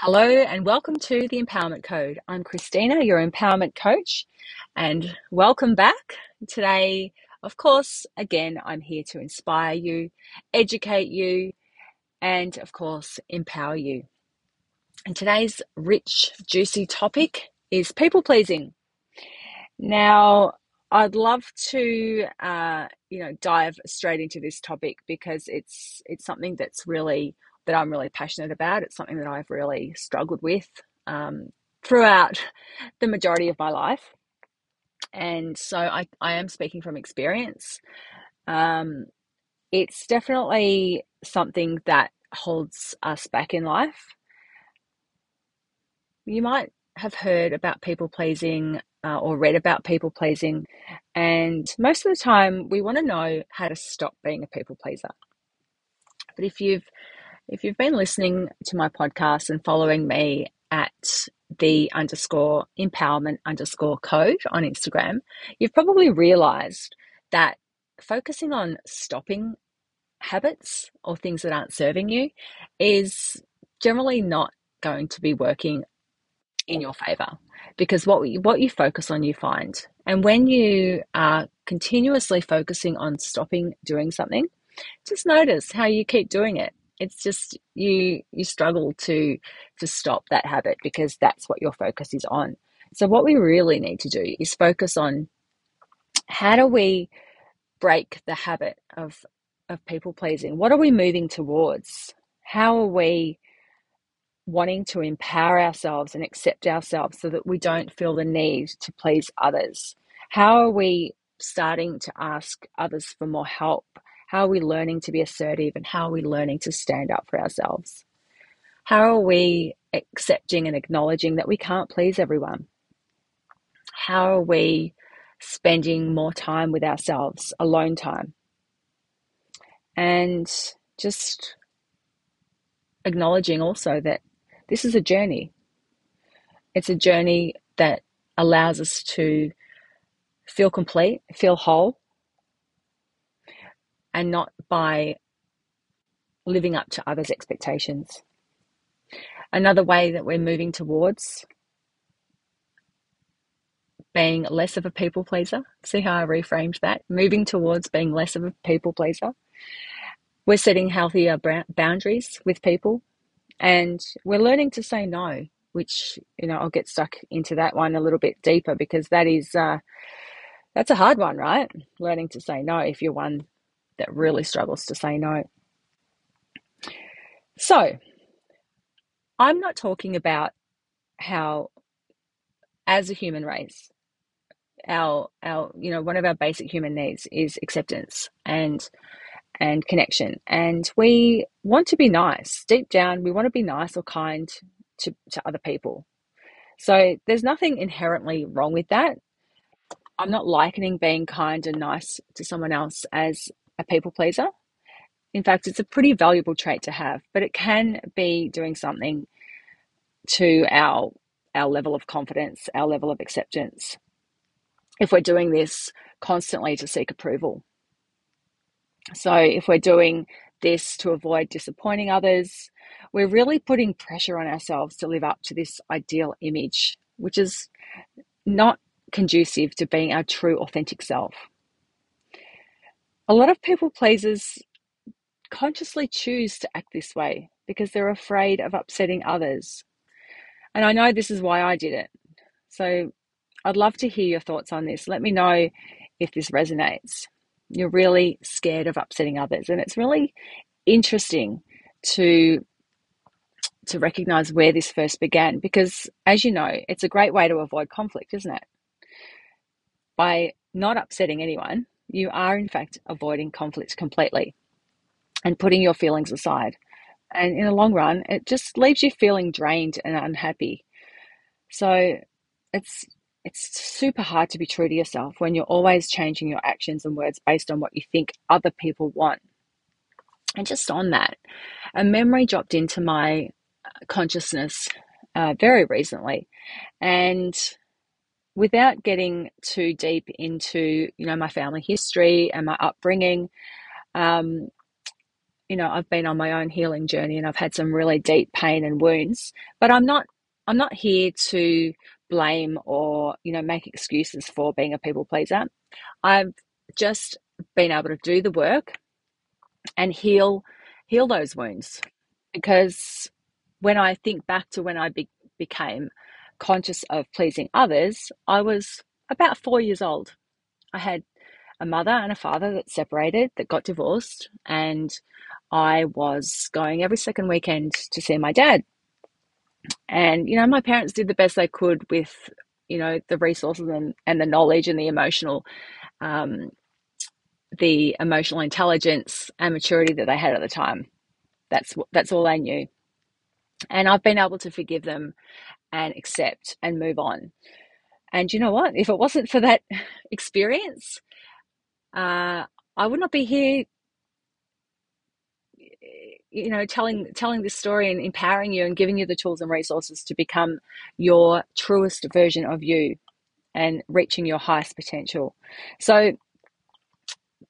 Hello and welcome to the Empowerment Code. I'm Christina, your empowerment coach, and welcome back. Today, of course, again, I'm here to inspire you, educate you, and of course, empower you. And today's rich, juicy topic is people pleasing. Now, I'd love to, uh, you know, dive straight into this topic because it's it's something that's really that I'm really passionate about. It's something that I've really struggled with um, throughout the majority of my life. And so I, I am speaking from experience. Um, it's definitely something that holds us back in life. You might have heard about people pleasing uh, or read about people pleasing, and most of the time we want to know how to stop being a people pleaser. But if you've if you've been listening to my podcast and following me at the underscore empowerment underscore code on Instagram, you've probably realized that focusing on stopping habits or things that aren't serving you is generally not going to be working in your favor. Because what what you focus on you find. And when you are continuously focusing on stopping doing something just notice how you keep doing it it's just you you struggle to to stop that habit because that's what your focus is on. So what we really need to do is focus on how do we break the habit of of people pleasing? What are we moving towards? How are we wanting to empower ourselves and accept ourselves so that we don't feel the need to please others? How are we starting to ask others for more help how are we learning to be assertive and how are we learning to stand up for ourselves? How are we accepting and acknowledging that we can't please everyone? How are we spending more time with ourselves, alone time? And just acknowledging also that this is a journey. It's a journey that allows us to feel complete, feel whole, and not by living up to others' expectations. Another way that we're moving towards being less of a people pleaser. See how I reframed that? Moving towards being less of a people pleaser. We're setting healthier boundaries with people and we're learning to say no, which, you know, I'll get stuck into that one a little bit deeper because that is, uh, that's a hard one, right? Learning to say no if you're one that really struggles to say no. So, I'm not talking about how, as a human race, our our you know one of our basic human needs is acceptance and and connection. And we want to be nice. Deep down we want to be nice or kind to, to other people. So there's nothing inherently wrong with that. I'm not likening being kind and nice to someone else as a people pleaser. In fact, it's a pretty valuable trait to have, but it can be doing something to our our level of confidence, our level of acceptance. If we're doing this constantly to seek approval. So if we're doing this to avoid disappointing others, we're really putting pressure on ourselves to live up to this ideal image, which is not conducive to being our true authentic self a lot of people pleasers consciously choose to act this way because they're afraid of upsetting others. And I know this is why I did it. So I'd love to hear your thoughts on this. Let me know if this resonates. You're really scared of upsetting others. And it's really interesting to to recognize where this first began because as you know, it's a great way to avoid conflict, isn't it? By not upsetting anyone, you are in fact avoiding conflict completely and putting your feelings aside. And in the long run, it just leaves you feeling drained and unhappy. So it's it's super hard to be true to yourself when you're always changing your actions and words based on what you think other people want. And just on that, a memory dropped into my consciousness uh, very recently, and without getting too deep into you know my family history and my upbringing um, you know, I've been on my own healing journey and I've had some really deep pain and wounds, but I'm not I'm not here to blame or, you know, make excuses for being a people pleaser. I've just been able to do the work and heal heal those wounds because when I think back to when I be- became conscious of pleasing others, I was about 4 years old. I had a mother and a father that separated, that got divorced, and I was going every second weekend to see my dad. And, you know, my parents did the best they could with, you know, the resources and, and the knowledge and the emotional, um, the emotional intelligence and maturity that they had at the time. That's that's all I knew. And I've been able to forgive them and accept and move on. And you know what? If it wasn't for that experience, uh, I would not be here you know telling telling this story and empowering you and giving you the tools and resources to become your truest version of you and reaching your highest potential so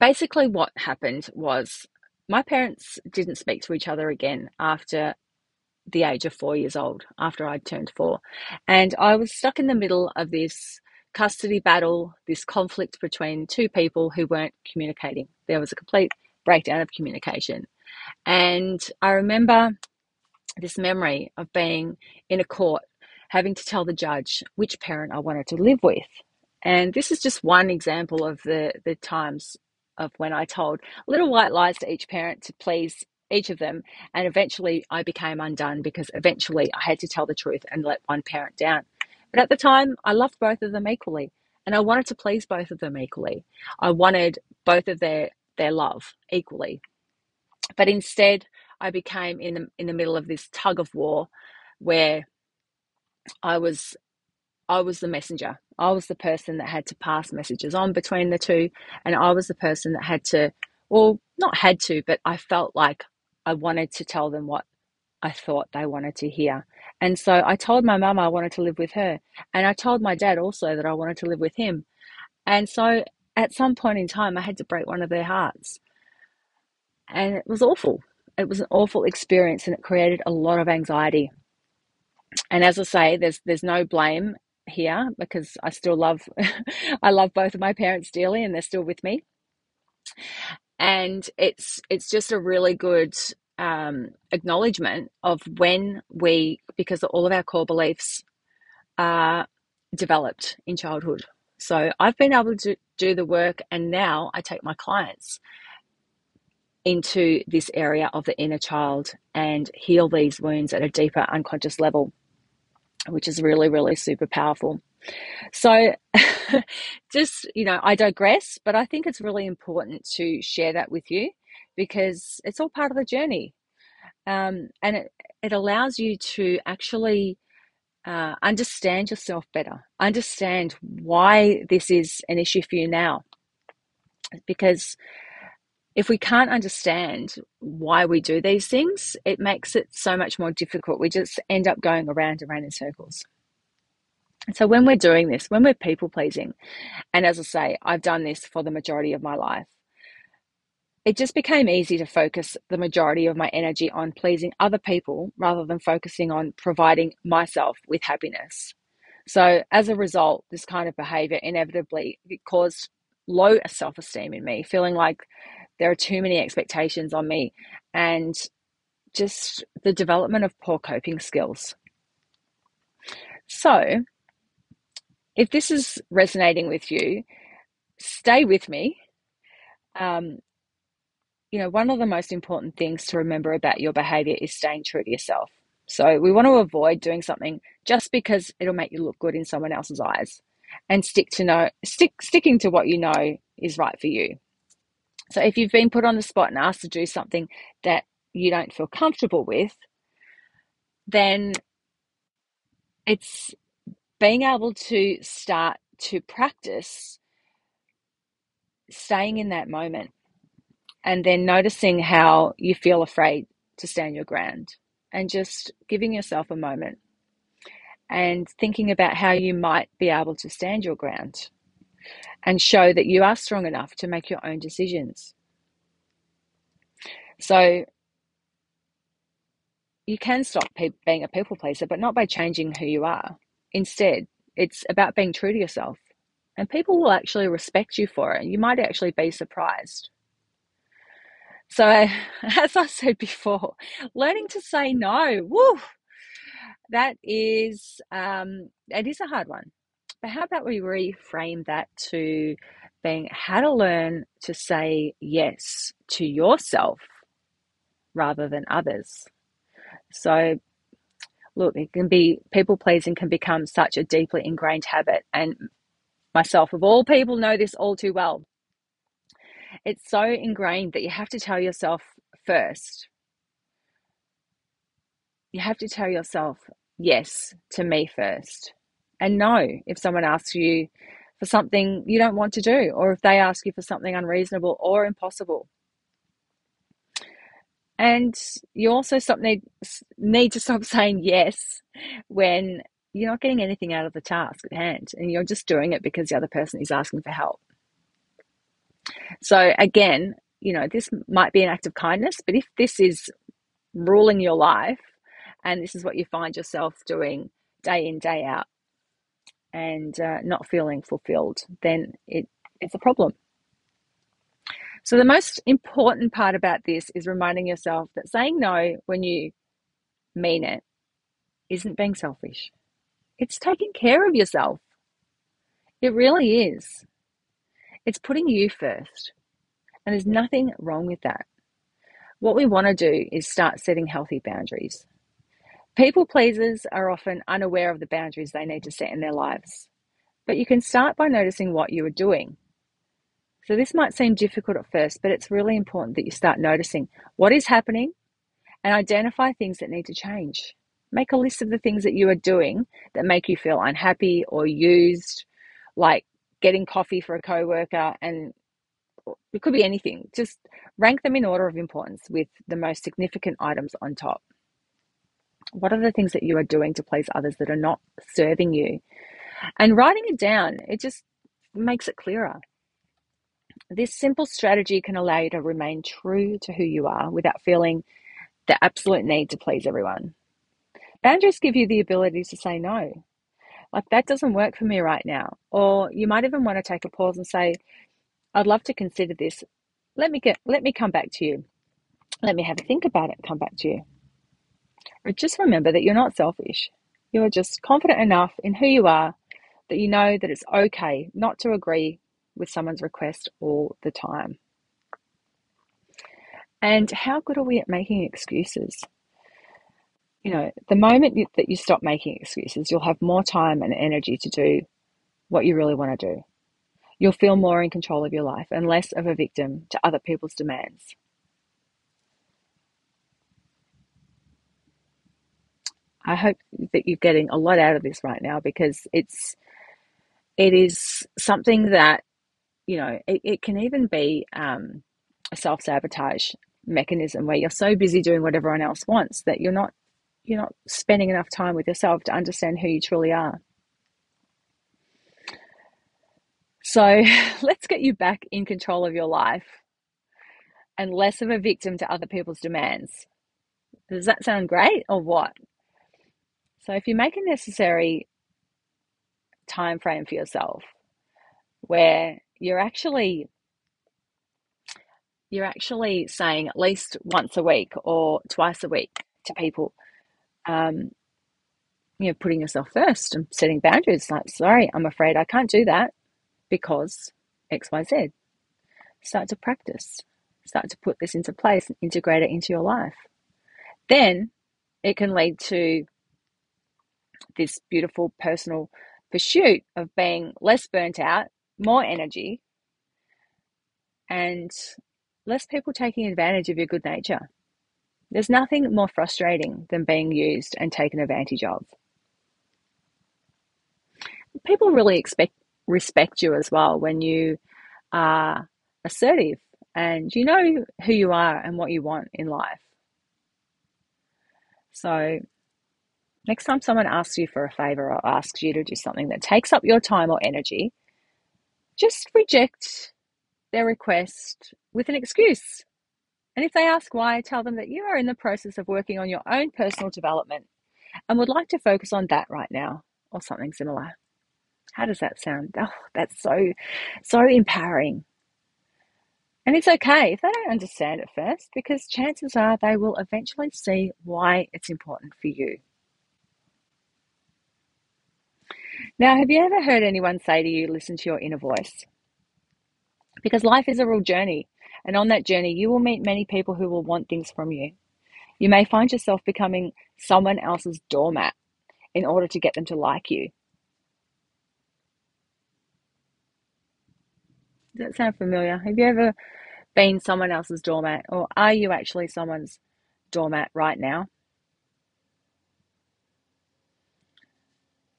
basically what happened was my parents didn't speak to each other again after the age of 4 years old after I'd turned 4 and I was stuck in the middle of this custody battle this conflict between two people who weren't communicating. There was a complete breakdown of communication. And I remember this memory of being in a court, having to tell the judge which parent I wanted to live with. And this is just one example of the, the times of when I told little white lies to each parent to please each of them. And eventually I became undone because eventually I had to tell the truth and let one parent down. But at the time, I loved both of them equally. And I wanted to please both of them equally. I wanted both of their, their love equally. But instead, I became in the, in the middle of this tug of war where I was I was the messenger. I was the person that had to pass messages on between the two, and I was the person that had to, well, not had to, but I felt like I wanted to tell them what I thought they wanted to hear. And so I told my mum I wanted to live with her, and I told my dad also that I wanted to live with him. And so at some point in time, I had to break one of their hearts and it was awful. It was an awful experience and it created a lot of anxiety. And as I say, there's there's no blame here because I still love I love both of my parents dearly and they're still with me. And it's it's just a really good um, acknowledgement of when we because all of our core beliefs are developed in childhood. So I've been able to do the work and now I take my clients into this area of the inner child and heal these wounds at a deeper unconscious level, which is really, really super powerful. So, just, you know, I digress, but I think it's really important to share that with you because it's all part of the journey. Um, and it, it allows you to actually uh, understand yourself better, understand why this is an issue for you now. Because if we can't understand why we do these things, it makes it so much more difficult. We just end up going around and around in circles. So when we're doing this, when we're people pleasing, and as I say, I've done this for the majority of my life, it just became easy to focus the majority of my energy on pleasing other people rather than focusing on providing myself with happiness. So as a result, this kind of behavior inevitably caused low self esteem in me, feeling like there are too many expectations on me and just the development of poor coping skills. So, if this is resonating with you, stay with me. Um, you know, one of the most important things to remember about your behavior is staying true to yourself. So, we want to avoid doing something just because it'll make you look good in someone else's eyes and stick to know stick sticking to what you know is right for you. So if you've been put on the spot and asked to do something that you don't feel comfortable with, then it's being able to start to practice staying in that moment and then noticing how you feel afraid to stand your ground and just giving yourself a moment and thinking about how you might be able to stand your ground and show that you are strong enough to make your own decisions. So you can stop pe- being a people pleaser, but not by changing who you are. Instead, it's about being true to yourself. And people will actually respect you for it. You might actually be surprised. So, as I said before, learning to say no, woo, that is, um, it is a hard one. But how about we reframe that to being how to learn to say yes to yourself rather than others? So, look, it can be people pleasing can become such a deeply ingrained habit. And myself, of all people, know this all too well. It's so ingrained that you have to tell yourself first. You have to tell yourself yes to me first and no if someone asks you for something you don't want to do or if they ask you for something unreasonable or impossible. And you also stop need, need to stop saying yes when you're not getting anything out of the task at hand and you're just doing it because the other person is asking for help. So, again, you know, this might be an act of kindness, but if this is ruling your life and this is what you find yourself doing day in, day out, and uh, not feeling fulfilled, then it, it's a problem. So, the most important part about this is reminding yourself that saying no when you mean it isn't being selfish, it's taking care of yourself. It really is. It's putting you first. And there's nothing wrong with that. What we want to do is start setting healthy boundaries. People pleasers are often unaware of the boundaries they need to set in their lives, but you can start by noticing what you are doing. So, this might seem difficult at first, but it's really important that you start noticing what is happening and identify things that need to change. Make a list of the things that you are doing that make you feel unhappy or used, like getting coffee for a coworker, and it could be anything. Just rank them in order of importance with the most significant items on top. What are the things that you are doing to please others that are not serving you? And writing it down, it just makes it clearer. This simple strategy can allow you to remain true to who you are without feeling the absolute need to please everyone. Boundaries give you the ability to say no. Like, that doesn't work for me right now. Or you might even want to take a pause and say, I'd love to consider this. Let me get let me come back to you. Let me have a think about it and come back to you. But just remember that you're not selfish. You are just confident enough in who you are that you know that it's okay not to agree with someone's request all the time. And how good are we at making excuses? You know, the moment you, that you stop making excuses, you'll have more time and energy to do what you really want to do. You'll feel more in control of your life and less of a victim to other people's demands. I hope that you're getting a lot out of this right now because it's it is something that you know it, it can even be um, a self sabotage mechanism where you're so busy doing what everyone else wants that you're not you're not spending enough time with yourself to understand who you truly are. So let's get you back in control of your life and less of a victim to other people's demands. Does that sound great or what? So if you make a necessary time frame for yourself where you're actually you're actually saying at least once a week or twice a week to people um, you know putting yourself first and setting boundaries. Like sorry i'm afraid i can't do that because xyz start to practice. Start to put this into place and integrate it into your life. Then it can lead to this beautiful personal pursuit of being less burnt out, more energy, and less people taking advantage of your good nature. There's nothing more frustrating than being used and taken advantage of. People really expect respect you as well when you are assertive and you know who you are and what you want in life. So Next time someone asks you for a favor or asks you to do something that takes up your time or energy, just reject their request with an excuse And if they ask why, tell them that you are in the process of working on your own personal development and would like to focus on that right now or something similar. How does that sound? Oh, that's so, so empowering. And it's okay if they don't understand at first because chances are they will eventually see why it's important for you. Now, have you ever heard anyone say to you, listen to your inner voice? Because life is a real journey. And on that journey, you will meet many people who will want things from you. You may find yourself becoming someone else's doormat in order to get them to like you. Does that sound familiar? Have you ever been someone else's doormat, or are you actually someone's doormat right now?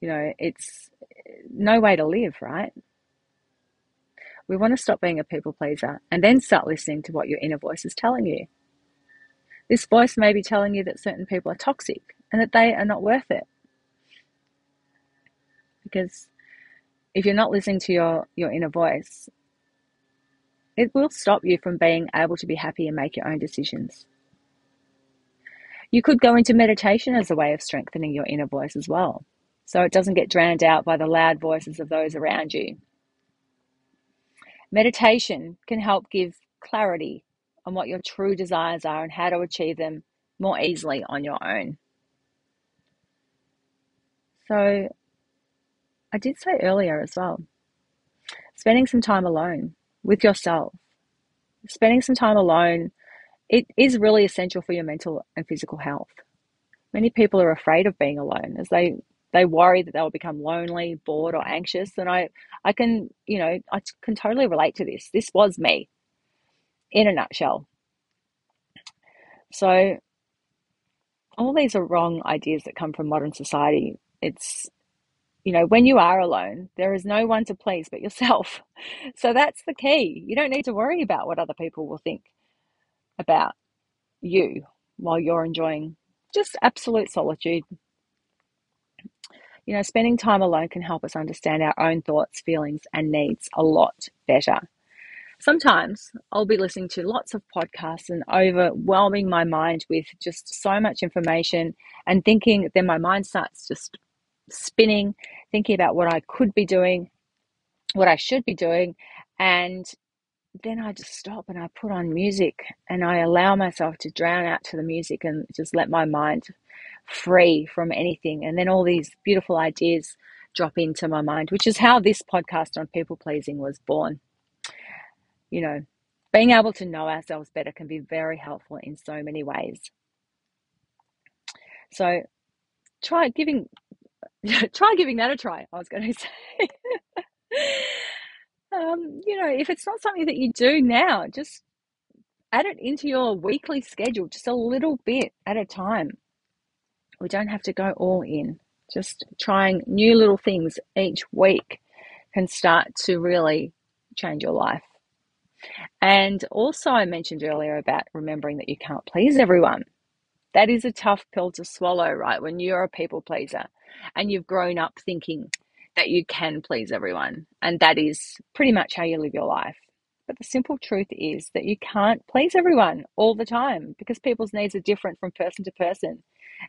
You know, it's no way to live, right? We want to stop being a people pleaser and then start listening to what your inner voice is telling you. This voice may be telling you that certain people are toxic and that they are not worth it. Because if you're not listening to your, your inner voice, it will stop you from being able to be happy and make your own decisions. You could go into meditation as a way of strengthening your inner voice as well, so it doesn't get drowned out by the loud voices of those around you. Meditation can help give clarity on what your true desires are and how to achieve them more easily on your own. So, I did say earlier as well, spending some time alone with yourself, spending some time alone, it is really essential for your mental and physical health. Many people are afraid of being alone as they they worry that they'll become lonely, bored, or anxious. And I, I can, you know, I can totally relate to this. This was me in a nutshell. So, all these are wrong ideas that come from modern society. It's, you know, when you are alone, there is no one to please but yourself. So, that's the key. You don't need to worry about what other people will think about you while you're enjoying just absolute solitude you know, spending time alone can help us understand our own thoughts, feelings, and needs a lot better. Sometimes I'll be listening to lots of podcasts and overwhelming my mind with just so much information and thinking, then my mind starts just spinning, thinking about what I could be doing, what I should be doing. And then I just stop and I put on music and I allow myself to drown out to the music and just let my mind free from anything. And then all these beautiful ideas drop into my mind, which is how this podcast on people pleasing was born. You know, being able to know ourselves better can be very helpful in so many ways. So try giving try giving that a try, I was going to say. um, you know, if it's not something that you do now, just add it into your weekly schedule, just a little bit at a time. We don't have to go all in. Just trying new little things each week can start to really change your life. And also, I mentioned earlier about remembering that you can't please everyone. That is a tough pill to swallow, right? When you're a people pleaser and you've grown up thinking that you can please everyone, and that is pretty much how you live your life. But the simple truth is that you can't please everyone all the time because people's needs are different from person to person.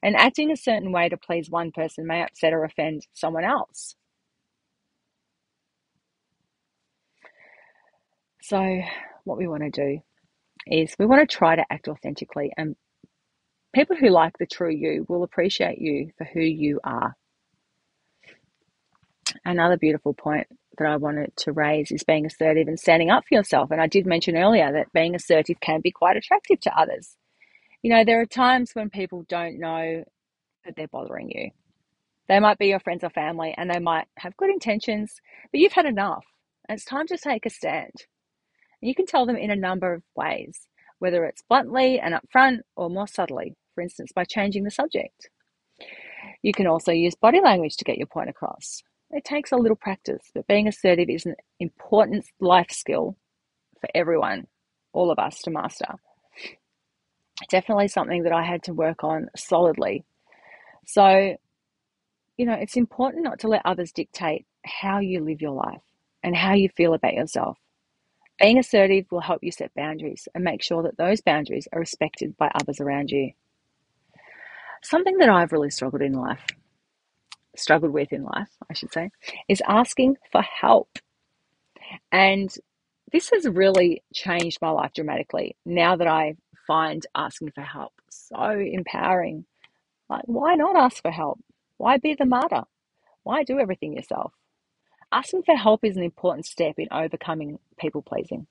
And acting a certain way to please one person may upset or offend someone else. So, what we want to do is we want to try to act authentically, and people who like the true you will appreciate you for who you are. Another beautiful point that I wanted to raise is being assertive and standing up for yourself. And I did mention earlier that being assertive can be quite attractive to others. You know, there are times when people don't know that they're bothering you. They might be your friends or family and they might have good intentions, but you've had enough. And it's time to take a stand. And you can tell them in a number of ways, whether it's bluntly and upfront or more subtly, for instance, by changing the subject. You can also use body language to get your point across. It takes a little practice, but being assertive is an important life skill for everyone, all of us to master definitely something that I had to work on solidly. So, you know, it's important not to let others dictate how you live your life and how you feel about yourself. Being assertive will help you set boundaries and make sure that those boundaries are respected by others around you. Something that I've really struggled in life, struggled with in life, I should say, is asking for help. And this has really changed my life dramatically now that I find asking for help so empowering. Like, why not ask for help? Why be the martyr? Why do everything yourself? Asking for help is an important step in overcoming people pleasing.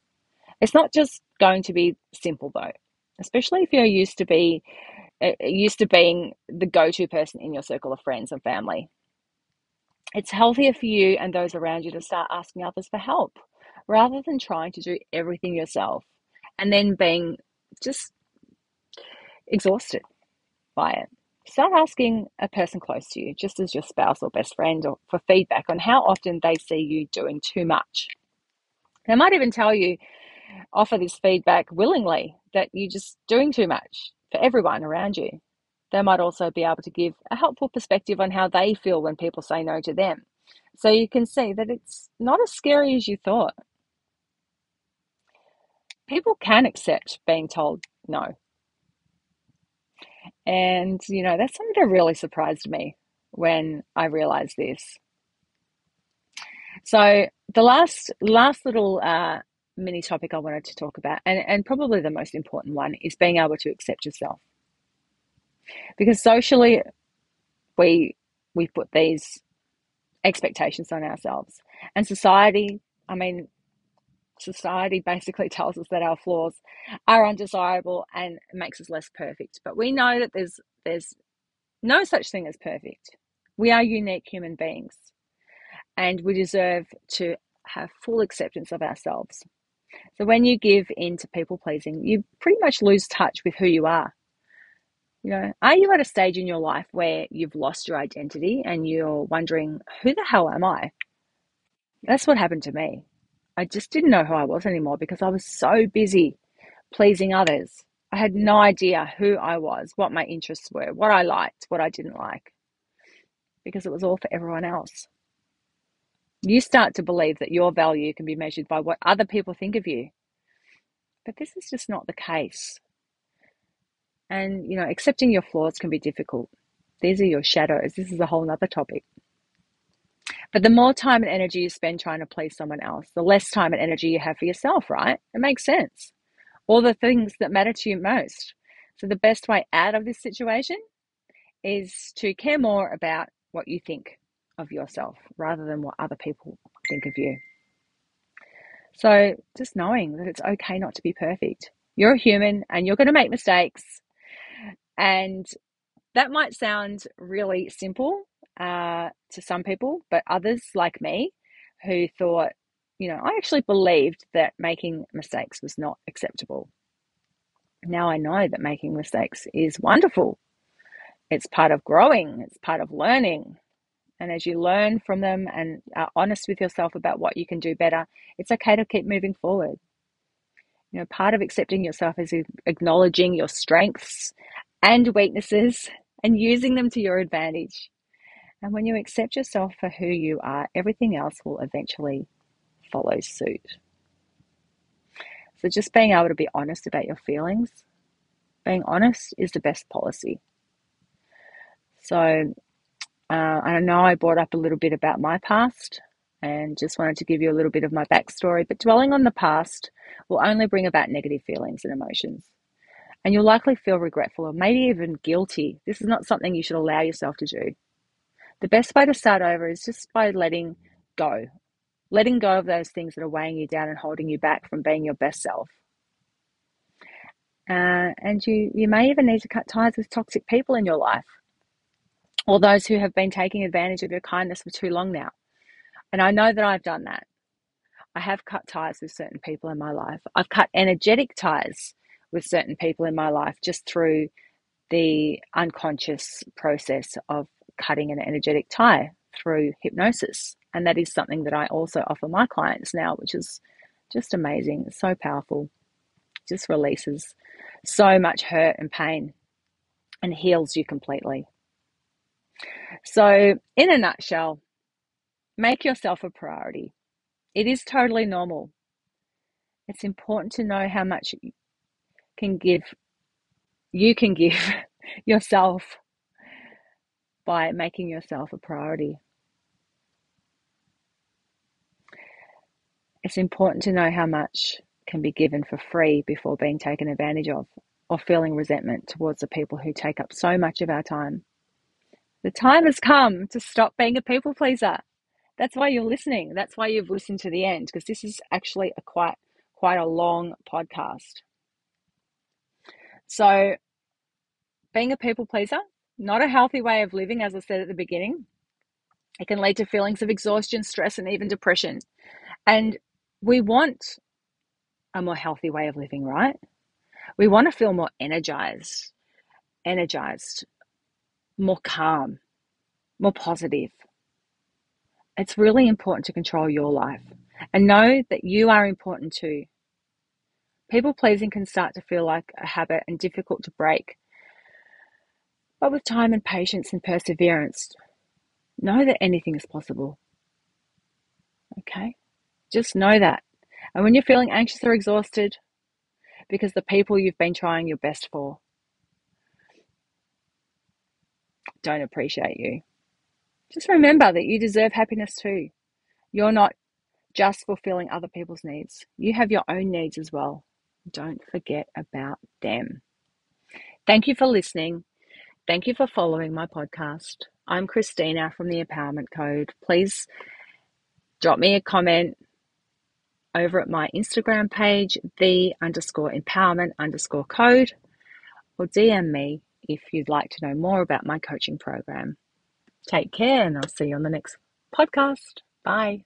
It's not just going to be simple though, especially if you're used to be uh, used to being the go-to person in your circle of friends and family. It's healthier for you and those around you to start asking others for help rather than trying to do everything yourself and then being just exhausted by it. Start asking a person close to you, just as your spouse or best friend, or for feedback on how often they see you doing too much. They might even tell you, offer this feedback willingly, that you're just doing too much for everyone around you. They might also be able to give a helpful perspective on how they feel when people say no to them. So you can see that it's not as scary as you thought. People can accept being told no. And, you know, that's something that really surprised me when I realized this. So the last last little uh, mini topic I wanted to talk about, and, and probably the most important one, is being able to accept yourself. Because socially, we we put these expectations on ourselves, and society. I mean, society basically tells us that our flaws are undesirable and makes us less perfect. But we know that there's there's no such thing as perfect. We are unique human beings and we deserve to have full acceptance of ourselves. So when you give in to people pleasing, you pretty much lose touch with who you are. You know, are you at a stage in your life where you've lost your identity and you're wondering, who the hell am I? That's what happened to me. I just didn't know who I was anymore because I was so busy pleasing others. I had no idea who I was, what my interests were, what I liked, what I didn't like, because it was all for everyone else. You start to believe that your value can be measured by what other people think of you. But this is just not the case. And, you know, accepting your flaws can be difficult. These are your shadows. This is a whole other topic. But the more time and energy you spend trying to please someone else, the less time and energy you have for yourself, right? It makes sense. All the things that matter to you most. So the best way out of this situation is to care more about what you think of yourself rather than what other people think of you. So just knowing that it's okay not to be perfect. You're a human and you're going to make mistakes. And that might sound really simple uh, to some people, but others like me who thought, you know, I actually believed that making mistakes was not acceptable. Now I know that making mistakes is wonderful. It's part of growing, it's part of learning. And as you learn from them and are honest with yourself about what you can do better, it's okay to keep moving forward. You know, part of accepting yourself is acknowledging your strengths and weaknesses and using them to your advantage. And when you accept yourself for who you are, everything else will eventually follow suit. So, just being able to be honest about your feelings, being honest is the best policy. So, uh, I know I brought up a little bit about my past and just wanted to give you a little bit of my backstory, but dwelling on the past will only bring about negative feelings and emotions. And you'll likely feel regretful or maybe even guilty. This is not something you should allow yourself to do. The best way to start over is just by letting go, letting go of those things that are weighing you down and holding you back from being your best self. Uh, and you, you may even need to cut ties with toxic people in your life or those who have been taking advantage of your kindness for too long now. And I know that I've done that. I have cut ties with certain people in my life. I've cut energetic ties with certain people in my life just through the unconscious process of cutting an energetic tie through hypnosis. And that is something that I also offer my clients now, which is just amazing. It's so powerful. just releases so much hurt and pain and heals you completely. So, in a nutshell, make yourself a priority. It is totally normal. it's important to know how much you can give you can give yourself by making yourself a priority. It's important to know how much can be given for free before being taken advantage of or feeling resentment towards the people who take up so much of our time. The time has come to stop being a people pleaser. That's why you're listening. That's why you've listened to the end because this is actually a quite quite a long podcast. So, being a people pleaser, not a healthy way of living, as I said at the beginning. It can lead to feelings of exhaustion, stress, and even depression. And we want a more healthy way of living, right? We want to feel more energized, energized, more calm, more positive. It's really important to control your life and know that you are important too. People pleasing can start to feel like a habit and difficult to break. But with time and patience and perseverance, know that anything is possible. Okay? Just know that. And when you're feeling anxious or exhausted, because the people you've been trying your best for don't appreciate you, just remember that you deserve happiness too. You're not just fulfilling other people's needs, you have your own needs as well. Don't forget about them. Thank you for listening. Thank you for following my podcast. I'm Christina from the Empowerment Code. Please drop me a comment over at my Instagram page, the underscore empowerment underscore code, or DM me if you'd like to know more about my coaching program. Take care, and I'll see you on the next podcast. Bye.